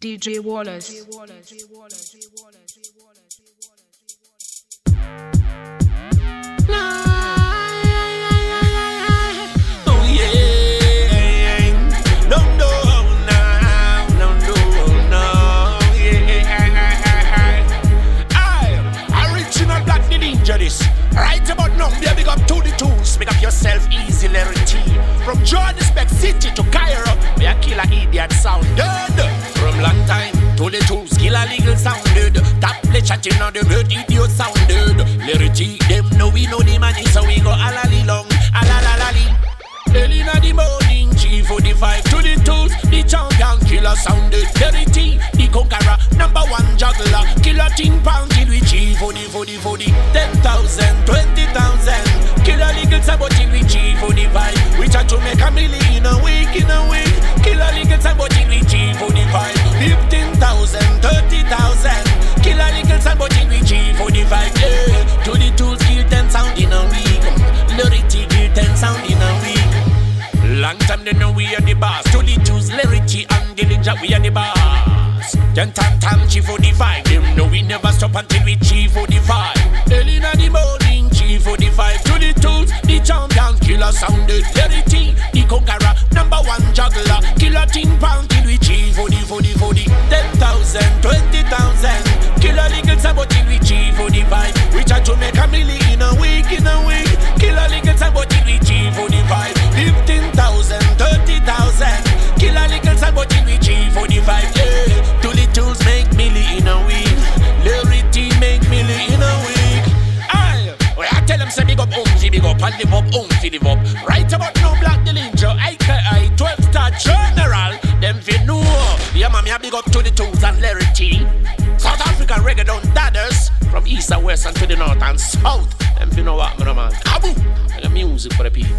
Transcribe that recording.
DJ Wallace. Oh yeah, don't know this. Right about now, big up to the tools. Make up yourself easy, Larry From Johannesburg City killer legal sounded. Top play chatting on the bird, idiot sounded. T, them know we know the money, so we go alali long, alalalali. Early in the morning, chief for the five to the tools, the champion killer sounded. T, the conqueror, number one juggler, killer ting pound till we chief for the for the for the ten thousand, twenty thousand. Killer legal sabot till we chief for the five. We try to make a million Long time they know we are the boss. To the Jews, Larity and ninja, we are the boss. Then tam tam chief for the five. Them know we never stop until we chief for the five. Early in the morning, chief for the five. To the tools, the champion killer sounded. Larity, the conqueror, number one juggler. Killer ting pound till we chief say big up Umzi, big up and live up Umzi, live up. Right about now, Black the Ninja, IKI, 12 star general. Them fi know. Yeah, me a big up to the tools and Larry T. South Africa reggae down dadders from east and west and to the north and south. Them fi know what, man, man. Kaboom! And the music for the people.